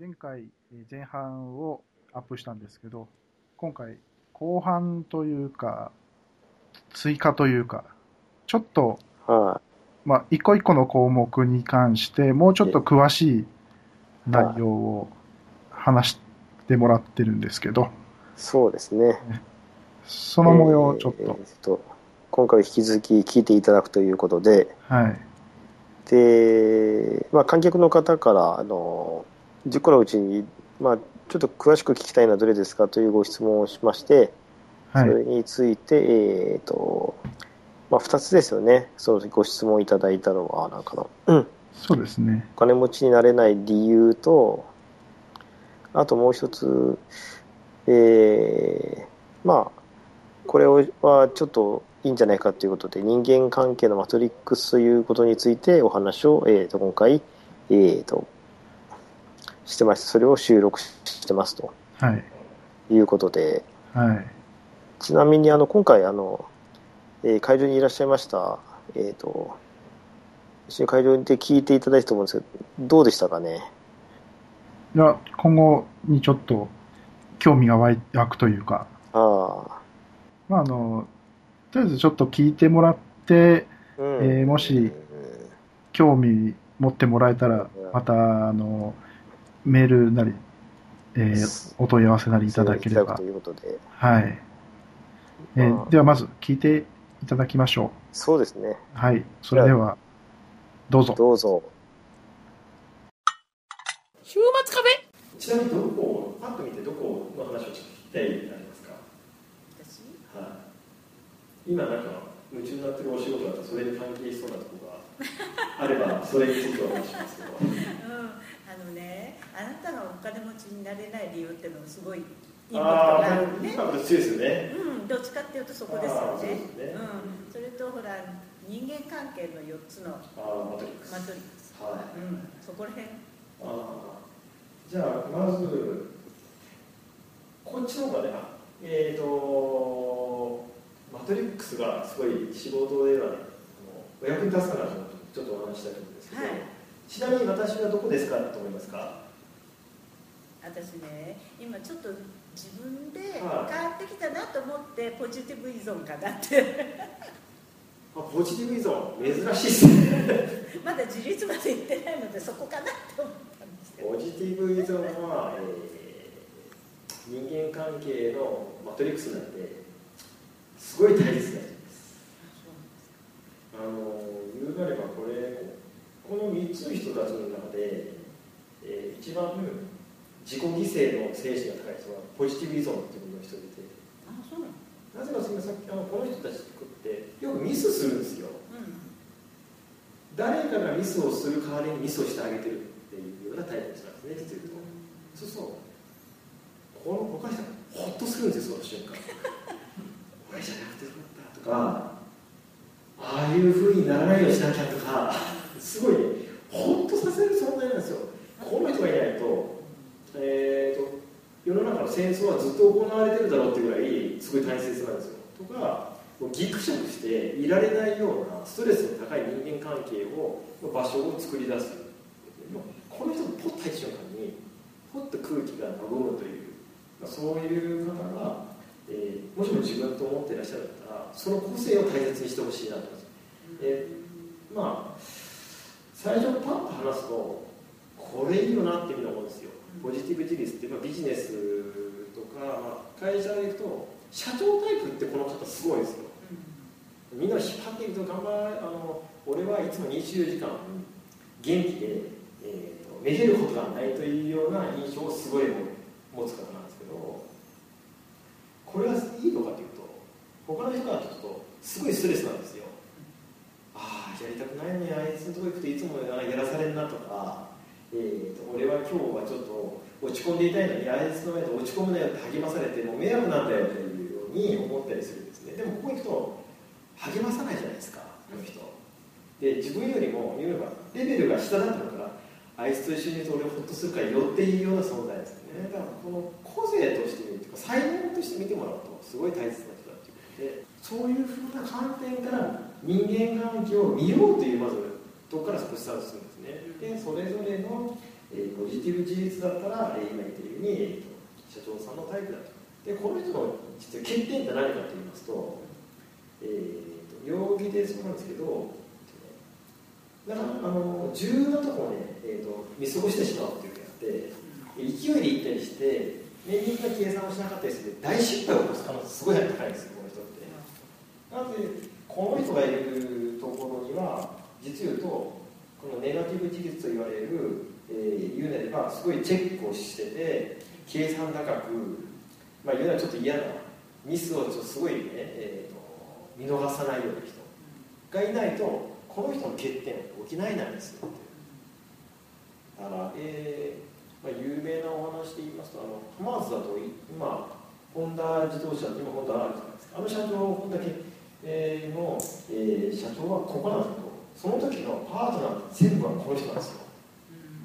前回前半をアップしたんですけど、今回後半というか、追加というか、ちょっと、はまあ、一個一個の項目に関して、もうちょっと詳しい内容を話してもらってるんですけど、い。そうですね。その模様をちょっと、えーと今回引き続き聞いていただくということで、はい。で、まあ、観客の方から、あの、10個のうちに、まあ、ちょっと詳しく聞きたいのはどれですかというご質問をしまして、はいそ。れについて、えっ、と、まあ、2つですよね。そのご質問いただいたのは、なんかの、うん、そうですね。お金持ちになれない理由と、あともう一つ、えー、まあ、これはちょっといいんじゃないかということで、人間関係のマトリックスということについてお話を、えー、と今回、えー、としてまして、それを収録してますと。はい。いうことで、はい。ちなみにあの今回あの、えー会場にいらっしゃいました、えー、と一緒に会場で聞いていただいたと思うんですけど、どうでしたかね？いや、今後にちょっと興味が湧くというか、ああ、まあ、あの、とりあえずちょっと聞いてもらって、うん。えーもし興味持ってもらえたら、また、あの、メールなり、えーお問い合わせなりいただければと。いうことで、はい。えーまあでは、まず聞いていただきましょそうですね。う。はい。それでは、どうぞ。どうぞ。週末カフェ？ちなみにどこパッと見てどこの話を聞きたいになりますか、私？はい、今なんか夢中になってるお仕事だとそれに関係しそうなところがあればそれについてお話ししますけど うんあのねあなたがお金持ちになれない理由っていうのもすごいインパクトああがあるね。インパクト強いですよね。うんどっちかっていうとそこですよね。ね。うん、それとほら人間関係の4つのああマトリックス。マトリックス、はい。うん、そこら辺。ああじゃあまずこっちの方がねあえっ、とマトリックスがすごい仕事ではあのお役に立つかなと思ってちょっとお話ししたいと思うんですけど、はいちなみに私はどこですかと思いますか？私ね今ちょっと自分で変はい。わってきたなと思ってポジティブ依存かなって。あポジティブ依存？珍しいですね。まだ自立まで行ってないのでそこかなって思ったんですけど。ポジティブ依存は、えー人間関係のマトリックスなんですごい大切な人です。あの言うなればこれこの3つの人たちの中で、えー一番自己犠牲の精神が高い人はポジティブ依存っていうの人でいて。あそうなの？なぜかというとさっきあのこの人たちってよくミスするんですよ。うん。誰かがミスをする代わりにミスをしてあげてるっていうようなタイプの人なんですね実を言うと。そうそう。この他の人がホッとするんですよその瞬間俺じゃなくてよかったとかああいうふうにならないようにしなきゃとかすごいねホッとさせる存在なんですよ。この人がいないと,、えー、と世の中の戦争はずっと行われてるだろうってぐらいすごい大切なんですよ。とかもうギクシャクしていられないようなストレスの高い人間関係を場所を作り出すこの人がポッと入った瞬間にポッと空気が和むという。そういう方が、えーもしも自分と思っていらっしゃるんだったらその個性を大切にしてほしいなと思います、えーまあ最初パッと話すとこれいいよなっていうふうに思うんですよ。ポジティブ自立って、まあ、ビジネスとか、まあ、会社で行くと社長タイプってこの方すごいですよ。みんな引っ張っていくと頑張るあの俺はいつも24時間元気で、えーとめげることがないというような印象をすごい持つ方なんですけどこれがいいのかというと他の人から聞くとすごいストレスなんですよ。ああやりたくないのにあいつのとこ行くといつもやらされるなとか、えーと俺は今日はちょっと落ち込んでいたいのにあいつの前で落ち込むなよって励まされてもう迷惑なんだよというように思ったりするんですね。でもここ行くと励まさないじゃないですかこの人。で自分よりも言えばレベルが下だったからあいつと一緒にいると俺ホッとするからよっていうような存在ですね。だからこの個性として見るというか才能として見てもらうとすごい大切な人だという。でそういうふうな観点から人間関係を見ようというまずとこから少しスタートするんですねでそれぞれの、えーポジティブ事実だったら、えー今言ってるように、えーと社長さんのタイプだとでこの人の実は欠点って何かと言いますと,、えーと容疑でそうなんですけどなんかあの重要なところをね、えー、と見過ごしてしまうっていうのがあって勢いで行ったりして念入りな計算をしなかったりして大失敗を起こす可能性すごい高いんですよ。なのでこの人がいるところには実言うとこのネガティブ事実と言われる、えー言うなればすごいチェックをしてて計算高く、まあ、言うならちょっと嫌なミスをちょっとすごいね、えーと見逃さないような人がいないとこの人の欠点起きないなんですよ。だから、えーまあ、有名なお話で言いますとあのハマーズだと今ホンダ自動車って今ホンダあるじゃないですか。あの社長ホンダの、えー社長はここなんですけどその時のパートナー全部はこの人なんですよ。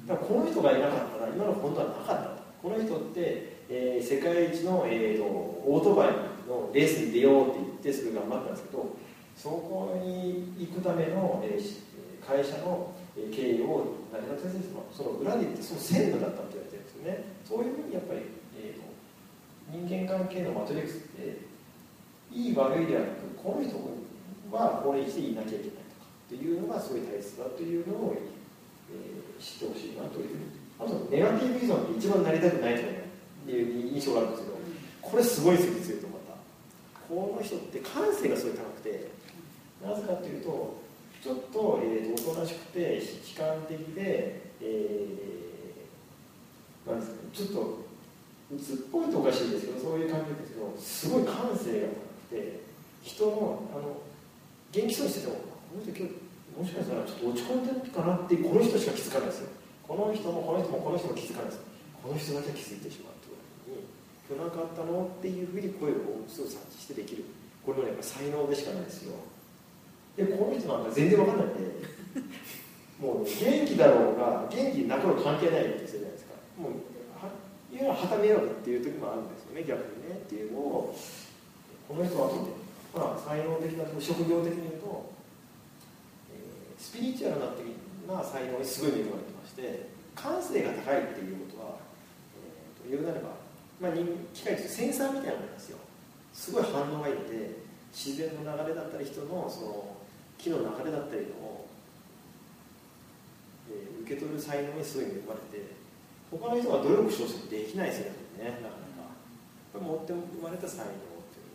だからこの人がいなかったら今のホンダはなかった。とこの人って、えー世界一の、えーとオートバイのレースに出ようって言ってそれ頑張ったんですけどそこに行くための、えーし会社のえー経営を成り立たせてその裏で言ってその専務だったって言われてるんですよね。そういうふうにやっぱり、えーと人間関係のマトリックスっていい悪いではなくこの人はこれしていなきゃいけないとかっていうのがすごい大切だというのを、えー知ってほしいなという。ふうにあとネガティブ依存って一番なりたくないといっていう印象があるんですけどこれすごいですよ実は言うとまた。この人って感性がすごい高くてなぜかというとちょっと,、えーおとなしくて悲観的で、えーなんですかねちょっと鬱っぽいとおかしいですけどそういう感じですけどすごい感性が人のあの元気そうにしててもこの人今日もしかしたらちょっと落ち込んでるかなってこの人しか気づかないですよ。この人もこの人もこの人も気づかないです。この人だけ気づいてしまうというふうに今日何かあったのっていうふうに声をすぐ察知してできる。これもやっぱ才能でしかないですよ。でこの人なんか全然わかんないんで もう元気だろうが元気なかろう関係ないってるじゃないですか。もうはいやはた迷惑っていう時もあるんですよね逆にね。っていうのをこの人は後でまあ才能的な職業的に言うと、えースピリチュアルな的な才能にすごい恵まれてまして感性が高いっていうことは、えーと言うなれば、まあ、人機械としてセンサーみたいなものなんですよ。すごい反応がいいので自然の流れだったり人のその木の流れだったりのを、えー受け取る才能にすごい恵まれて他の人は努力してほしくてできないですよねなかなか。持って生まれた才能。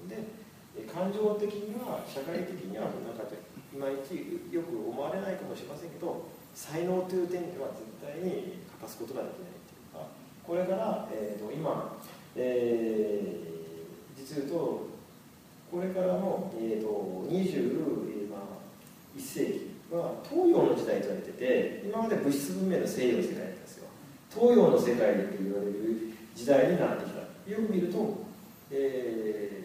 で感情的には社会的にはなんかいまいちよく思われないかもしれませんけど才能という点では絶対に欠かすことができないっていうかこれから、えー、と今、えー実言うとこれからの、えー、と21世紀は東洋の時代と言われてて今まで物質文明の西洋の世界だったんですよ。東洋の世界と言われる時代になってきた。よく見ると、えー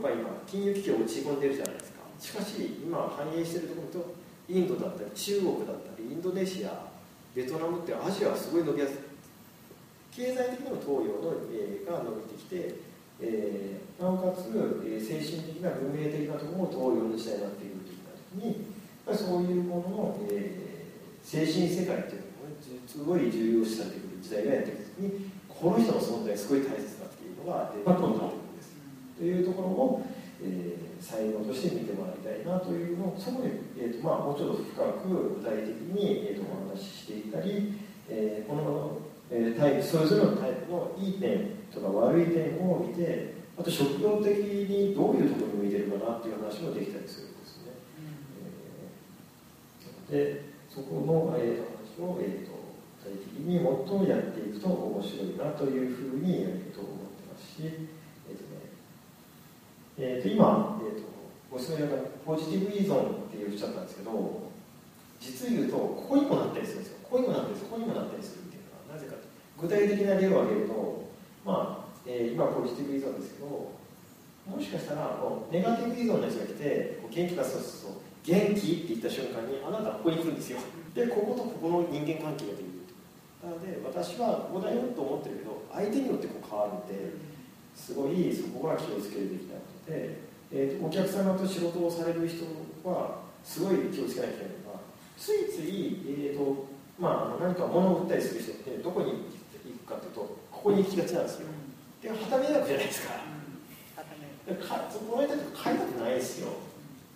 ッパ今金融危機を落ち込んでるじゃないですか。しかし今反映してるところとインドだったり中国だったりインドネシアベトナムってアジアはすごい伸びやすい。経済的にも東洋の、えーが伸びてきて、えーなおかつ、えー精神的な文明的なところも東洋の時代になっているという時にやっぱりそういうものの、えー精神世界っていうのもねすごい重要視されてくる時代がやってくる時にこの人の存在すごい大切だっていうのがデパートになってくるというところを、えー才能として見てもらいたいなというのをそこで、えーとまあ、もうちょっと深く具体的に、えーとお話ししていったり、えーこの、えータイプそれぞれのタイプのいい点とか悪い点を見てあと職業的にどういうところに向いてるかなっていう話もできたりするんですね。えーでそこの、えー、話を、えー、と具体的にもっとやっていくと面白いなというふうに、えー、と思ってますし、えー、と今、えー、とご質問がポジティブ依存っておっしゃったんですけど実言うとここにもなったりするんですよ。ここにもなったりそここにもなったりするっていうのはなぜか具体的な例を挙げるとまあ、えー今ポジティブ依存ですけどもしかしたらネガティブ依存の人が来てこう元気出すと元気って言った瞬間にあなたはここに来るんですよ。でこことここの人間関係ができる。なので私はここだよと思ってるけど相手によってこう変わるんですごいそこは気をつけるべきなことで、えーとお客様と仕事をされる人はすごい気をつけなきゃいけないのがついつい、えーとまあ、何か物を売ったりする人ってどこに行くかというとここに行きがちなんですよ。で旗迷惑じゃないですか。でかこの人たち買いたくないですよ。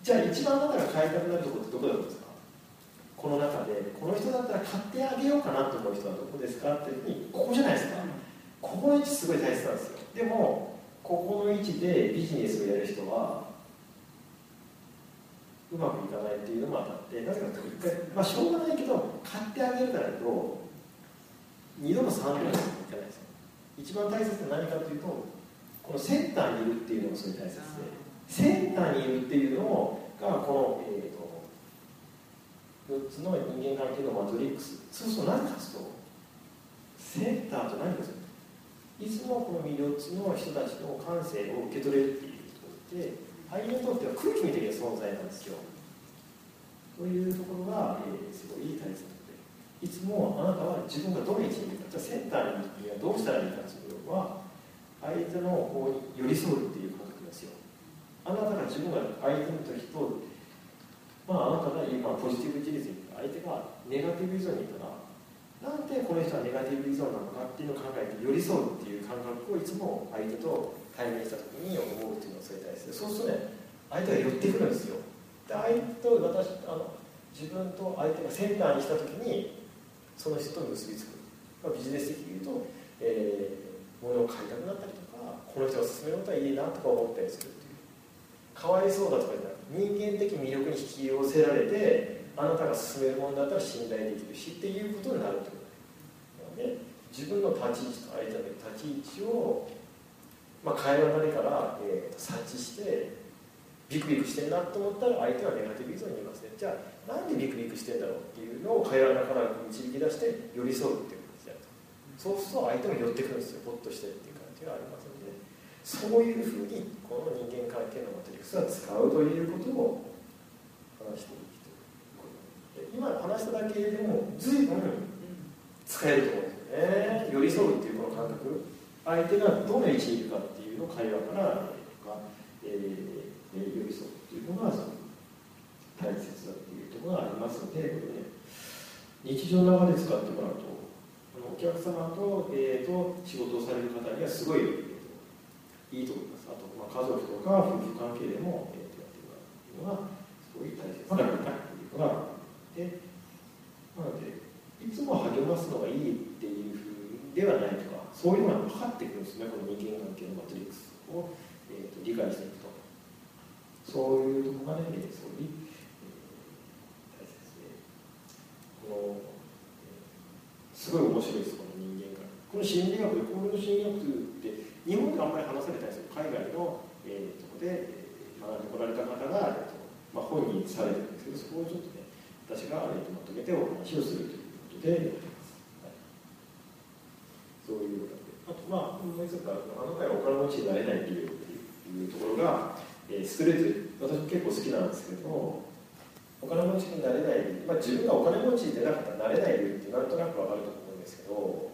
じゃあ一番あなたが買いたくなるところってどこだと思うんですか？この中でこの人だったら買ってあげようかなと思う人はどこですか？っていうふうにここじゃないですか。ここの位置すごい大切なんですよでもここの位置でビジネスをやる人はうまくいかないっていうのも当たってなぜかというと回まあしょうがないけど買ってあげるからと二度も三度もいかないですよ。一番大切な何かというとこのセンターにいるっていうのがすごい大切でセンターにいるっていうのがこの、えーと、4つの人間関係のマトリックス。そうすると何かというとセンターと何かというといつもこの4つの人たちの感性を受け取れるっていうことで俳優にとっては空気みたいな存在なんですよ。というところが、えー、すごい大切なのでいつもあなたは自分がどの位置にいるかじゃあセンターにいるにはどうしたらいいかというのは相手の方に寄り添うっていう感覚ですよ。あなたが自分が相手の時とまああなたが今ポジティブ自立に相手がネガティブ依存にいたらなんでこの人はネガティブ依存なのかっていうのを考えて寄り添うっていう感覚をいつも相手と対面した時に思うっていうのがそれに対してそうするとね相手が寄ってくるんですよ。で相手と私あの自分と相手がセンターにした時にその人と結びつく、まあ、ビジネス的に言うと、えー、物を買いたくなったりとかこの人が勧めることはいいなとか思ったりするっていう。かわいそうだとかじゃなく人間的魅力に引き寄せられてあなたが進めるものだったら信頼できるしっていうことになると。で自分の立ち位置と相手の立ち位置を、まあ、会話の中から、えー、察知してビクビクしてるなと思ったら相手はネガティブ依存にいますね。じゃあなんでビクビクしてんだろうっていうのを会話の中から導き出して寄り添うっていう形で。あるとそうすると相手も寄ってくるんですよ。ホッとしてっていう感じがありますので。そういうふうにこの人間関係のマトリックスは使うということを話していく今話しただけでも随分使えると思うんですよね。寄り添うっていうこの感覚。相手がどの位置にいるかっていうのを会話からとか、えー、寄り添うっていうのが大切だっていうところがありますので、ね、日常の中で使ってもらうとお客様と,、えーと、仕事をされる方にはすごい、いいと思います。あと、まあ、家族とか夫婦関係でも、えーと、やってもらうっていうのがすごい大切。なこというのがでなのでつも励ますのがいいっていうふうではないとかそういうのが分かってくるんですねこの人間関係のマトリックスを、えーと、理解していくと。そういうところがねすごい、えー、大切でこの、えー、すごい面白いですこの人間関係。この心理学でこの心理学って日本であんまり話されたりする海外の、えー、とこで学んでこられた方が、えーとまあ、本にされてるんですけどそこをちょっとね私が、えー、とまとめてお話をすると。て、はい、そういうことで。あとまあもう一つあの回はお金持ちになれないっていうところが、えー、ストレート私も結構好きなんですけどお金持ちになれない、まあ、自分がお金持ちでなかったらなれない理由ってなんとなくわかると思うんですけど、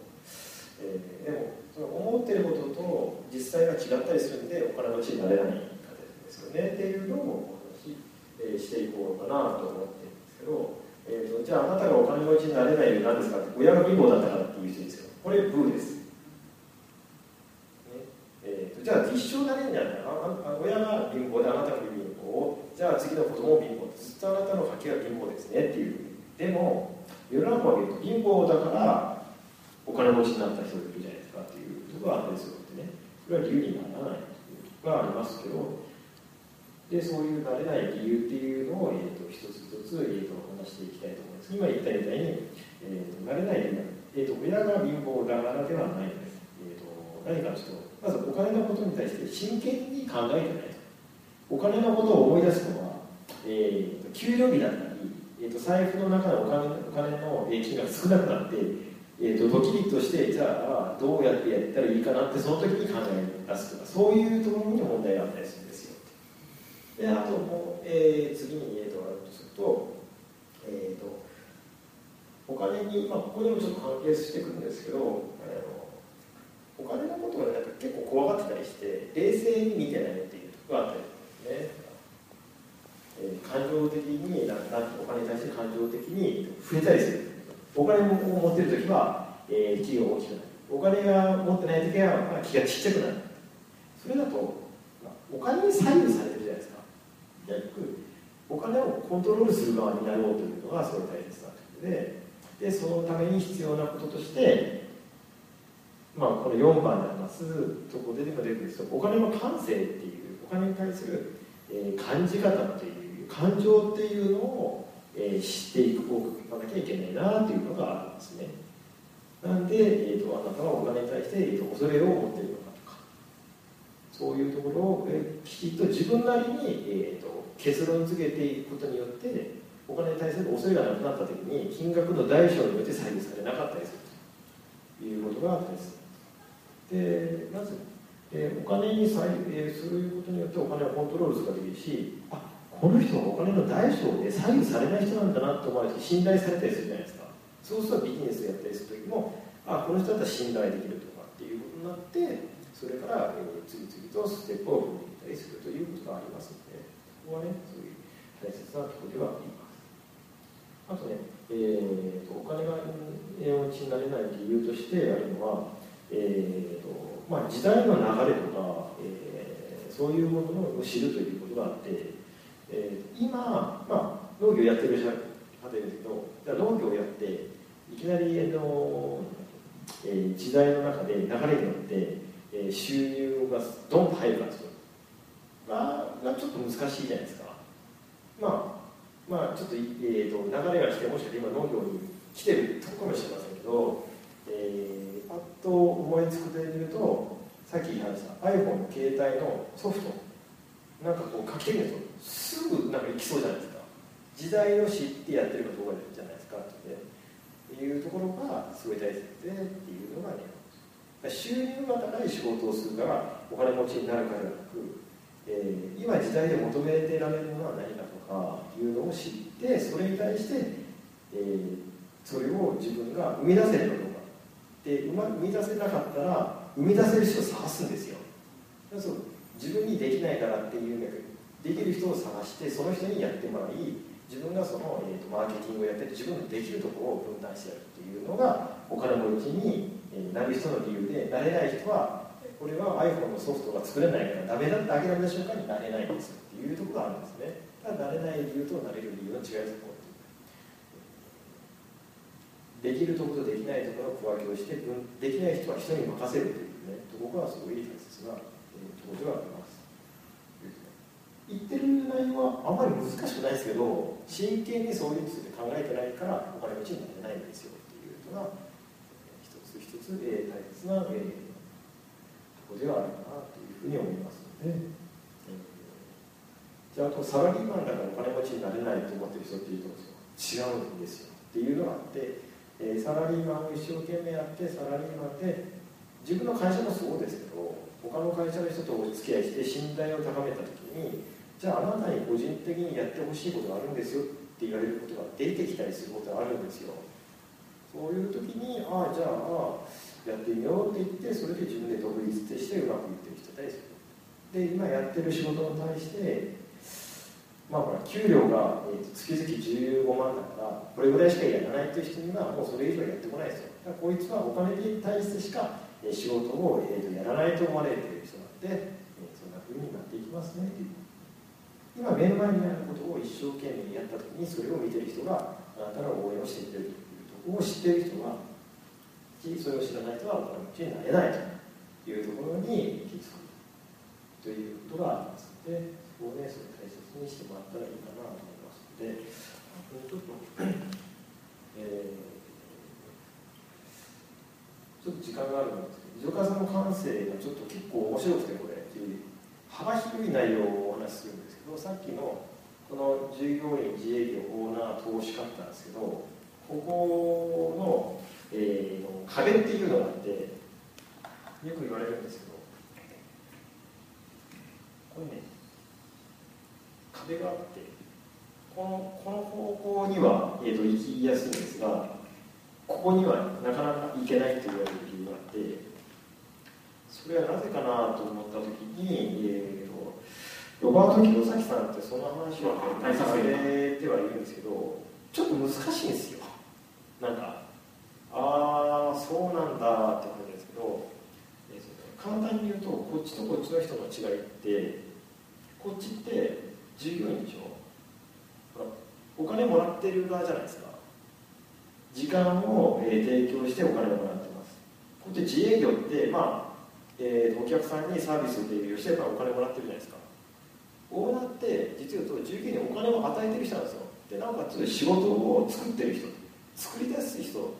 えー、でもその思ってることと実際が違ったりするんでお金持ちになれないですよねっていうのをお話し、え、していこうかなと思ってるんですけど、えーと、じゃああなたがお金持ちになれない理由何ですかって親が貧乏だったからっていう人ですよこれブーです、ね。えーと、じゃあ実証なれんじゃない。あ親が貧乏であなたが貧乏じゃあ次の子供も貧乏ずっとあなたの家系は貧乏ですねっていうでも世の中を見ると貧乏だからお金持ちになった人がいるじゃないですかっていうところがあったりするのでね。それは理由にならないというところがありますけど。でそういうなれない理由っていうのを、えーと、一つ一つ、えーと、話していきたいと思います今言ったみたいに、えーと、なれない理由、えー、と親が貧乏だからではないんです、えー、と何かというとまずお金のことに対して真剣に考えてないお金のことを思い出すのは、えー、と給料日だったり、えー、と財布の中のお金お金の金額少なくなってえーと、ドキリとしてじゃあどうやってやったらいいかなってその時に考え出すとかそういうところに問題があったりするんですよあともう、えー、次に、えーと、あるとすると,、えーと、お金に、まあ、ここでもちょっと関係してくるんですけど、えー、お金のことが結構怖がってたりして冷静に見てないっていうところがあったりですね。え、感情的にななお金に対して感情的に触れたりする。お金を持ってる時は、えー、気が大きくなる。お金が持ってない時は、まあ、気がちっちゃくなる。それだと、まあ、お金に左右されてるじゃないですか。逆お金をコントロールする側になろうというのがすごい大切なことででそのために必要なこととしてまあこの4番で話すとこ出てくるんですけどお金の感性っていうお金に対する、えー、感じ方っていう感情っていうのを、えー、知っていくかなきゃいけないなっていうのがあるんですね。なんで、えーと、あなたはお金に対して、えーと、恐れを持っているのか。そういうところを、え、きちっと自分なりに、えーと、結論付けていくことによってお金に対する恐れがなくなった時に金額の大小によって左右されなかったりするということが大切でまず、えー、お金に左右、えー、そういうことによってお金をコントロールすることができるしあこの人はお金の大小で左右されない人なんだなと思われて信頼されたりするじゃないですか。そうするとビジネスをやったりする時もあこの人だったら信頼できるとかっていうことになってそれから、えー、次々とステップを踏んでいったりするということがありますのでここはねそういう大切なところではあります。あとね、えーと、お金が円落ちになれない理由としてあるのはえーとまあ、時代の流れとか、えー、そういうものを知るということがあって、えー、今、まあ、農業やってる方ですけどじゃ農業をやっていきなりの、えー、時代の中で流れによって、えー、収入がドンと入るかというががちょっと難しいじゃないですか。まあまあ、ちょっと,、えーと、流れが来てもしかして今農業に来てるとこかもしれませんけど、えーパッと思いつくで見るとさっき話した iPhone の携帯のソフトなんかこう書きてみるとすぐなんかいきそうじゃないですか時代を知ってやってるかどうかじゃないですかっていうところがすごい大切でっていうのがね収入が高い仕事をするからお金持ちになるからではなく、えー、今時代で求めてられるものは何かとかいうのを知ってそれに対して、えー、それを自分が生み出せるかどうか。で生み出せなかったら生み出せる人を探すんですよ。そう自分にできないからっていうねできる人を探してその人にやってもらい自分がその、えーと、マーケティングをやって自分のできるところを分担してやるっていうのがお金持ちになる人の理由でなれない人はこれは iPhone のソフトが作れないからダメだって諦めた瞬間になれないんですっていうところがあるんですねただなれない理由となれる理由の違いですできるところとできないところを区分けをしてできない人は人に任せるというねところがすごい大切な、ところではあります。言ってる内容はあまり難しくないですけど真剣にそういうについて考えてないからお金持ちになれないんですよっていうのが一つ大切な、えー、ところではあるかなというふうに思いますので、えー、じゃああとサラリーマンだからお金持ちになれないと思ってる人っていうと違うんですよ。っていうのがあってえー、サラリーマンを一生懸命やってサラリーマンで自分の会社もそうですけど他の会社の人とお付き合いして信頼を高めた時にじゃああなたに個人的にやってほしいことがあるんですよって言われることが出てきたりすることがあるんですよそういう時にああじゃあやってみようって言ってそれで自分で独立してうまくいってきてたりする。で今やってる仕事に対してまあほら給料が、月々15万だからこれぐらいしかやらないという人にはもうそれ以上やってこないですよ。だからこいつはお金に対してしか、仕事を、やらないと思われている人なんで、そんなふうになっていきますねという。今目の前にあることを一生懸命やった時にそれを見てる人があなたの応援をしてくれる。を知っている人はそれを知らない人はお金持ちになれないというところに気づくということがありますのでそこをねそれ大切にしてもらったらいいかなと思います。のでちょっと、えー、ちょっと時間があるんですけど、溝川さんの感性がちょっと結構面白くて、これ、幅広い内容をお話しするんですけど、さっきのこの従業員、自営業、オーナー、投資家ったんですけど、ここの、えー、壁っていうのがあって、よく言われるんですけど、これね、壁があってこのこの方向には、えーと、行きやすいんですがここにはなかなか行けないと言われる理由があってそれはなぜかなと思った時に、えーと、ロバート・キロサキさんってその話はされてはいるんですけどちょっと難しいんですよ。なんかああそうなんだって感じですけど、えー簡単に言うとこっちとこっちの人の違いってこっちって従業員でしょ？お金もらってる側じゃないですか。時間を、えー提供してお金をもらってます。こうやっち自営業ってまあ、えーお客さんにサービスを提供してお金もらってるじゃないですか。オーナーって実を言うと従業員にお金を与えてる人なんですよ。でなおかつ仕事を作ってる人。作り出す人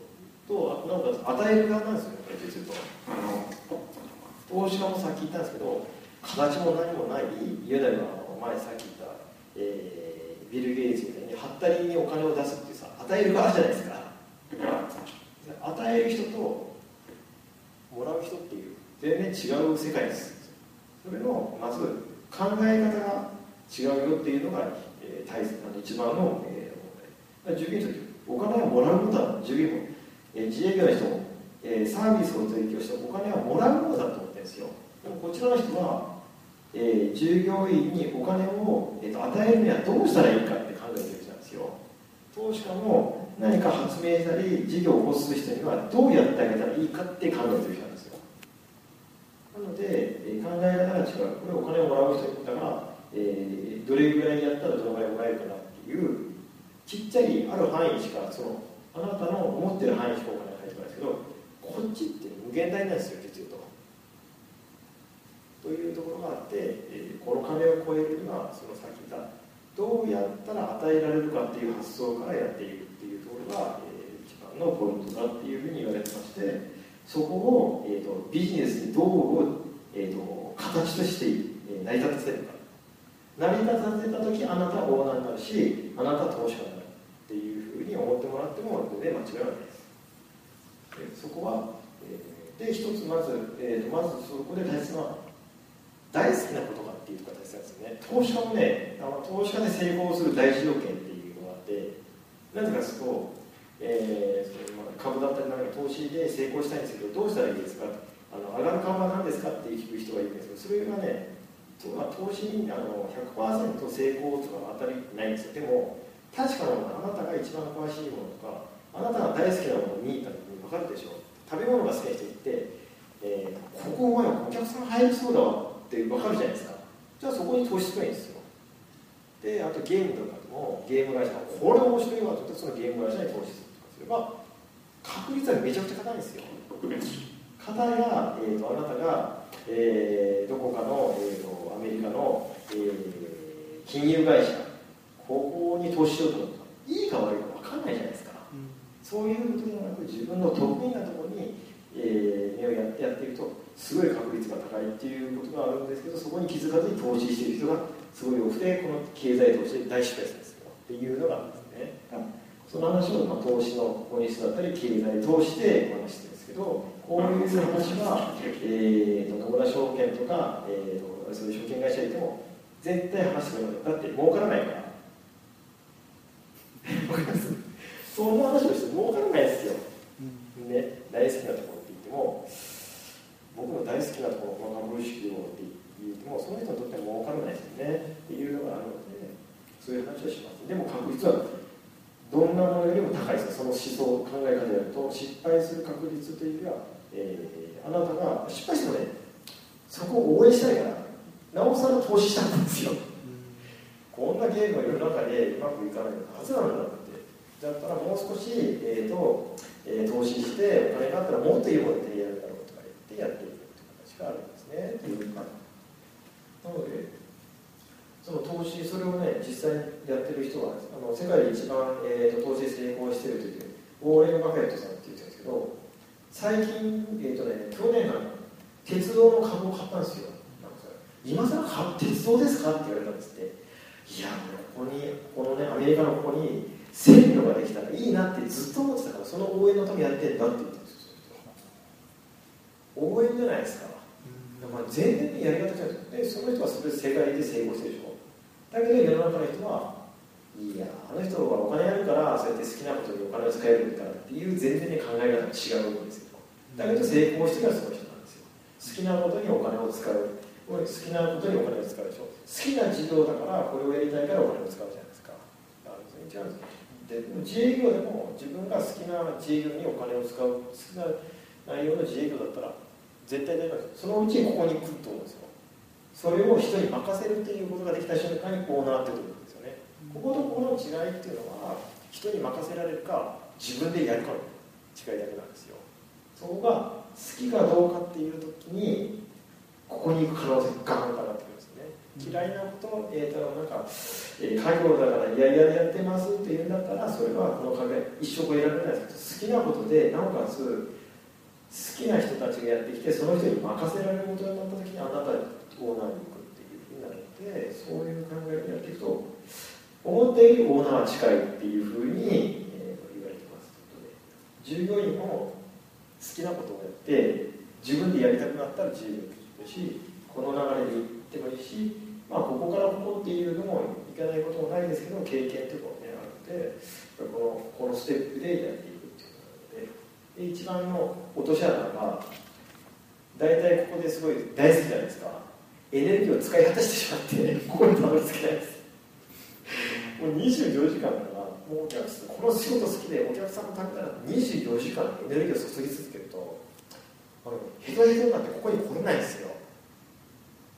となおかつ与える側なんですよねこれ実言うとあの投資家もさっき言ったんですけど形も何もないいわゆる前さっき言った、えービル・ゲイツみたいにハったりにお金を出すっていうさ与える側じゃないですか。与える人ともらう人っていう全然違う世界です。それのまず考え方が違うよっていうのが、えー大切な一番の、えー問題お金をもらうことは従業員も、えー自営業の人も、えーサービスを提供してお金はもらうものだと思ってるんですよ。でもこちらの人は、えー従業員にお金を、えーと与えるにはどうしたらいいかって考えてる人なんですよ。投資家も何か発明したり事業を起こす人にはどうやってあげたらいいかって考えてる人なんですよ。なので、えー考え方が違うこれお金をもらう人だから、えーどれぐらいやったらどのぐらいもらえるかなっていうちっちゃいある範囲しかそのあなたの思ってる範囲しかお金が入ってこないですけどこっちって無限大なんですよ実言うと。というところがあって、えーこの壁を越えるにはそのさっき言ったどうやったら与えられるかっていう発想からやっていくっていうところが、えー一番のポイントだっていうふうに言われてましてそこを、えー、とビジネスにどう、えー、と形として、成り立たせるか。成り立たせた時あなたはオーナーになるしあなたは投資家になる。に思ってもらっても全然間違いないです。でそこは、えーで一つまず、えー、まずそこで大切な大好きなことかっていうところが大切なんですよね。投資家もねあの投資家で成功する大事条件っていうのがあってなぜかというと、えーそのまあ株だったりなんか投資で成功したいんですけどどうしたらいいですか？あの上がる株は何ですかって聞く人がいるんですけどそれがねまあ投資にあの100%成功とか当たりないんですよ。でも確かなものあなたが一番詳しいものとかあなたが大好きなものに分かるでしょ。う食べ物が好きな人って、えーここお前お客さん入りそうだわって分かるじゃないですか。じゃあそこに投資すればいいんですよ。であとゲームとかでもゲーム会社がこれ面白いわとってそのゲーム会社に投資するとかすれば確率はめちゃくちゃ高いんですよ。片や、えー、とあなたが、えーどこかの、えー、とアメリカの、えー金融会社ここに投資しようと思った。らいいか悪いか分かんないじゃないですか。そういうことではなく自分の得意なところに、えー目をやってやっていくとすごい確率が高いっていうことがあるんですけどそこに気づかずに投資している人がすごい多くてこの経済投資で大失敗するんですよっていうのがあるんですね。その話を、まあ、投資の本質だったり経済投資でお話してるんですけどこういう話は、えーと、野村証券とか、えーとそういう証券会社にいても絶対話してくれない。だって儲からないからわかりますその話をして儲からないですよね、大好きなところって言っても僕の大好きなところこの株式をって言ってもその人にとっては儲からないですよねっていうのがあるのでそういう話をしますでも確率はどんなものよりも高いですその思想考え方やると失敗する確率というよりは、えーあなたが失敗してもねそこを応援したいからなおさら投資したんですよこんなゲームが世の中でうまくいかないのはずなのだってだったらもう少し、えーとえー投資してお金があったらもっといいものでやるだろうとか言ってやっていくっていう形があるんですねっていうなのでその投資それをね実際にやってる人はあの世界で一番、えーと投資成功してるというウォーレン・バフェットさんって言ってるんですけど最近、えーとね、去年鉄道の株を買ったんですよ今更株鉄道ですかって言われたんですっていやここにこのねアメリカのここに線路ができたらいいなってずっと思ってたからその応援のためにやってんだって言った。んですよ応援じゃないですか。まあ、全然やり方じゃないですでその人はそれで世界で成功してるでしょ。だけど世の中の人はいやあの人はお金あるからそうやって好きなことにお金を使えるんだからっていう全然に考え方が違うんですよ。だけど成功してるのはその人なんですよ。好きなことにお金を使う好きなことにお金を使うでしょ。好きな事業だからこれをやりたいからお金を使うじゃないですか。全然違うんでで自営業でも自分が好きな自営業にお金を使う。好きな内容の自営業だったら絶対大丈夫です。そのうちここに来ると思うんですよ。それを人に任せるっていうことができた瞬間にこうなってくるんですよね。こことここの違いっていうのは人に任せられるか自分でやるかの違いだけなんですよ。そこが好きかどうかっていう時にここに行く可能性がガンと上がってくるんですよね。嫌いなことえー、となんか、えー、家業だから嫌々やってますって言うんだったらそれはこの影一生選べないですけど好きなことでなおかつ好きな人たちがやってきてその人に任せられることになった時にあなたオーナーに行くっていうふうになるのでそういう考えでやっていくと思ったよりオーナーは近いっていうふうに、えー、言われてますので従業員も好きなことをやって自分でやりたくなったら自由にしこの流れで行ってもいいし、まあ、ここからここっていうのもいけないこともないですけど経験というかもねあるのでこのこのステップでやっていくっていうことなので一番の落とし穴が大体ここですごい大好きじゃないですか。エネルギーを使い果たしてしまって ここにたどり着けないです。もう24時間だからもうお客さんこの仕事好きでお客さんのためなら24時間エネルギーを注ぎ続けるとあのヘトヘトになってここに来れないんですよ。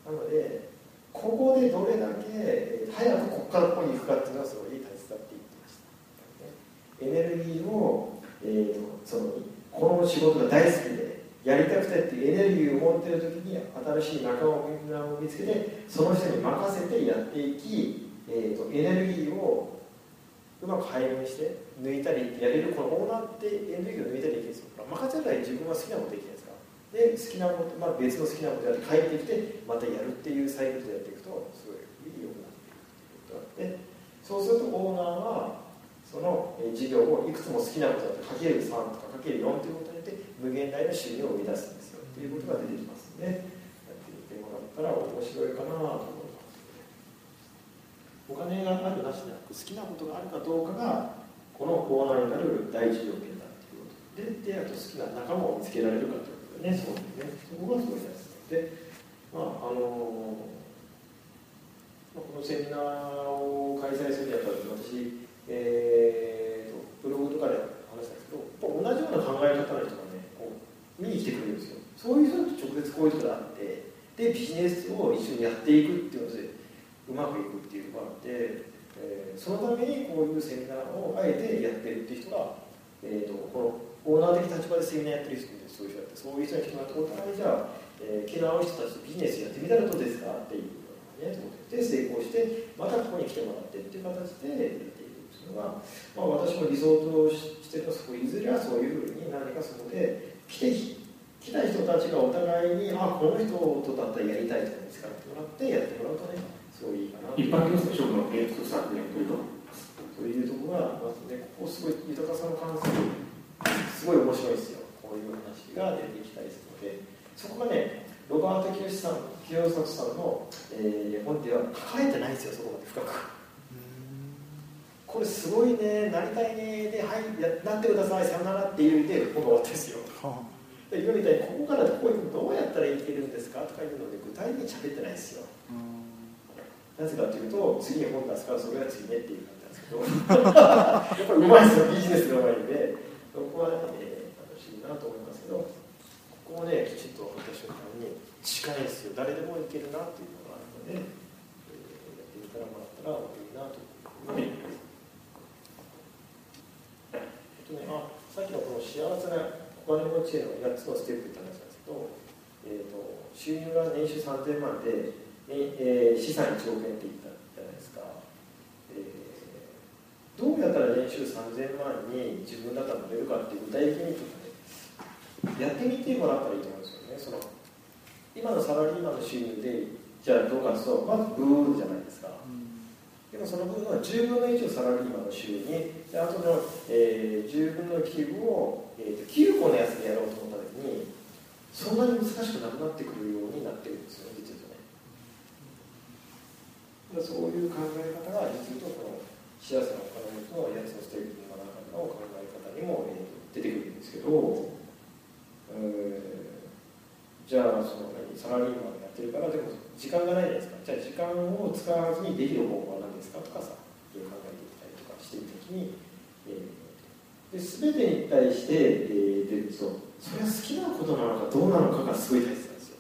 なのでここでどれだけ早くここからここに行くかっていうのはすごい大切だって言ってました。エネルギーを、えー、そのこの仕事が大好きでやりたくてっていうエネルギーを持ってる時に新しい仲間を見つけてその人に任せてやっていき、えーと、エネルギーをうまく配分して抜いたりやれるこのオーナーってエネルギーを抜いたりできるんですよ。任せるら自分が好きなことできるんで好きなこと、まあ、別の好きなことやって帰ってきてまたやるっていうサイクルでやっていくとすごい良くなっていくっていうことがあって。そうするとオーナーはその事業をいくつも好きなことだってかける3とかかける4ということによって無限大の収入を生み出すんですよ。っていうことが出てきますのでやってみてもらったら面白いかなと思いますお金があるなしでなく好きなことがあるかどうかがこのオーナーになる第一条件だっていうこと。でであと好きな仲間を見つけられるかと。ねそうですねそこがすごい大事で。まああのこのセミナーを開催するにあたって私えーと、ブログとかで話したんですけど同じような考え方の人がねこう見に来てくれるんですよ。そういう人と直接こういう人があってでビジネスを一緒にやっていくっていうのでうまくいくっていうのがあって、えー、そのためにこういうセミナーをあえてやってるっていう人が、えーと、このオーナー的立場でセミナーやってる人ってそういう人があってそういう人に来てもらってお互いじゃあ、えー、気の合う人たちとビジネスやってみたらどうですかっていうねで成功してまたここに来てもらってっていう形でのが、まあ、私も理想としてるのはそこいずれはそういうふうに何かそこで来て来た人たちがお互いにあこの人とだったらやりたいとか見つかってもらってやってもらうとねすごいいいかな一般教職の原則さんでやってるとそういうところがまずねここすごい豊かさの関するすごい面白いですよ。こういう話が出てきたりするのでそこがねロバート清さん清里さんの、えー、本では書かれてないんですよそこまで深く。これすごいねなりたいねではいやなってくださいさよならっていうで本が終わってですよ、はあ、で今みたいにここからこういうどうやったらいけるんですかとかいうので具体的に喋ってないですよ、なぜかというと次に本出すからそれは次ねっていう感じなんですけど。やっぱりうまいですよビジネスがうまいんでそこはね、えー、楽しいなと思いますけどここをねきちっとった瞬間に近いですよ誰でもいけるなっていうのがあるので、えー、やってみたらもらったらいいなと思います。ね、あさっきのこの幸せなお金持ちへの8つのステップって話なんですけど、えーと、収入が年収3000万で、えー、資産1億円って言ったじゃないですか、えー、どうやったら年収3000万に自分だったら乗れるかって具体的にやってみてもらったらいいと思うんですよね。その今のサラリーマンの収入でじゃあどうかというとまずブーじゃないですか、でもその分は10分の1をサラリーマンの収入であとの、えー、10分の9を、えーと、9個のやつでやろうと思った時にそんなに難しくなくなってくるようになってるんですよね実はね。そういう考え方が実はこの幸せなお金とやつをしていくの中の考え方にも、えー、出てくるんですけど、えー、じゃあそのサラリーマンやってるからでも時間がないじゃないですか。じゃあ時間を使わずにできる方法は何ですかとかさ考えていったりとかしている時に、えー、で全てに対して、えー、出るとそれは好きなことなのかどうなのかがすごい大切なんですよ。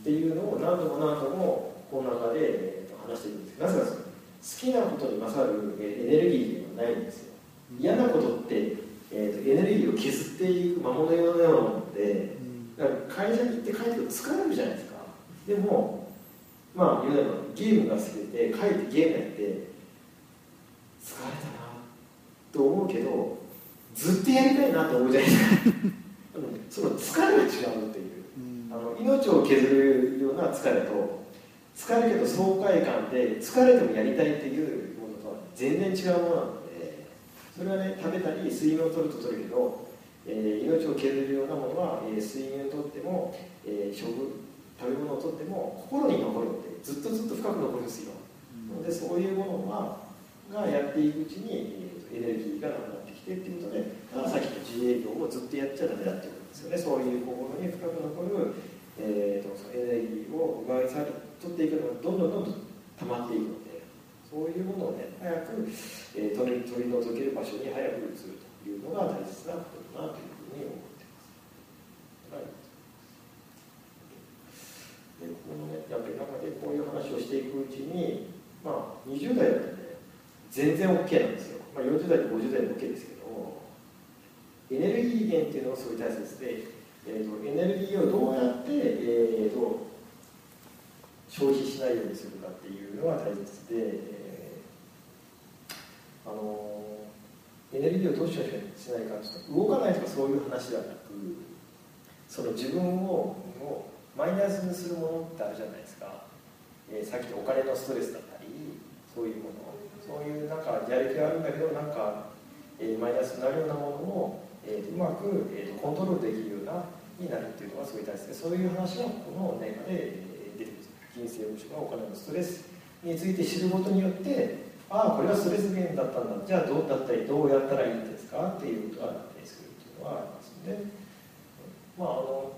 っていうのを何度も何度もこの中で、えー、話していくんですけどなぜかきなことに勝る、えー、エネルギーがないんですよ。嫌なことって、えーと、エネルギーを削っていく魔物用のようなものでだから会社に行って帰ってくると疲れるじゃないですか。でもまあ言うならゲームが好きで帰ってゲームやって疲れたなと思うけどずっとやりたいなと思うじゃないですか。その疲れが違うっていう、あの命を削るような疲れと疲れるけど爽快感で疲れてもやりたいっていうものとは全然違うものなのでそれはね食べたり睡眠をとるととるけど、えー、命を削るようなものは、えー、睡眠をとっても、えー、食食べ物をとっても心に残るのでずっとずっと深く残るんですよ、うん、でそういうものはがやっていくうちに、えー、エネルギーがなくなってきてっていうことでたださっきの自営業をずっとやっちゃダメだっていうことですよね。そういう心に深く残る、えーと、エネルギーを奪い去り取っていくのがどんどんどんどん溜まっていくのでそういうものをね早く、えー、取り取り除ける場所に早く移るというのが大切なことだなというふうに思ってます。はいでこのね、やっぱり中でこういう話をしていくうちに、まあ、20代だとね、全然 OK なんですよ。まあ、40代と50代も OK ですけども、エネルギー源っていうのがすごい大切で、えーと、エネルギーをどうやって、えーと、消費しないようにするかっていうのが大切で、えー、あのエネルギーをどうしようしないかと動かないとかそういう話ではなくその自分ををマイナスにするものってあるじゃないですか、えー、さっきのお金のストレスだったりそういうもの。そういうなんかやる気があるんだけどなんか、えー、マイナスになるようなものを、えー、うまく、えー、コントロールできるようなになるっていうのがすごい大切でそういう話がこの年賀で、えー、出てくる金星もしくはお金のストレスについて知ることによってああこれはストレス源だったんだ。じゃあどうだったりどうやったらいいんですかっていうことがなったりするっていうのはありますのでまああの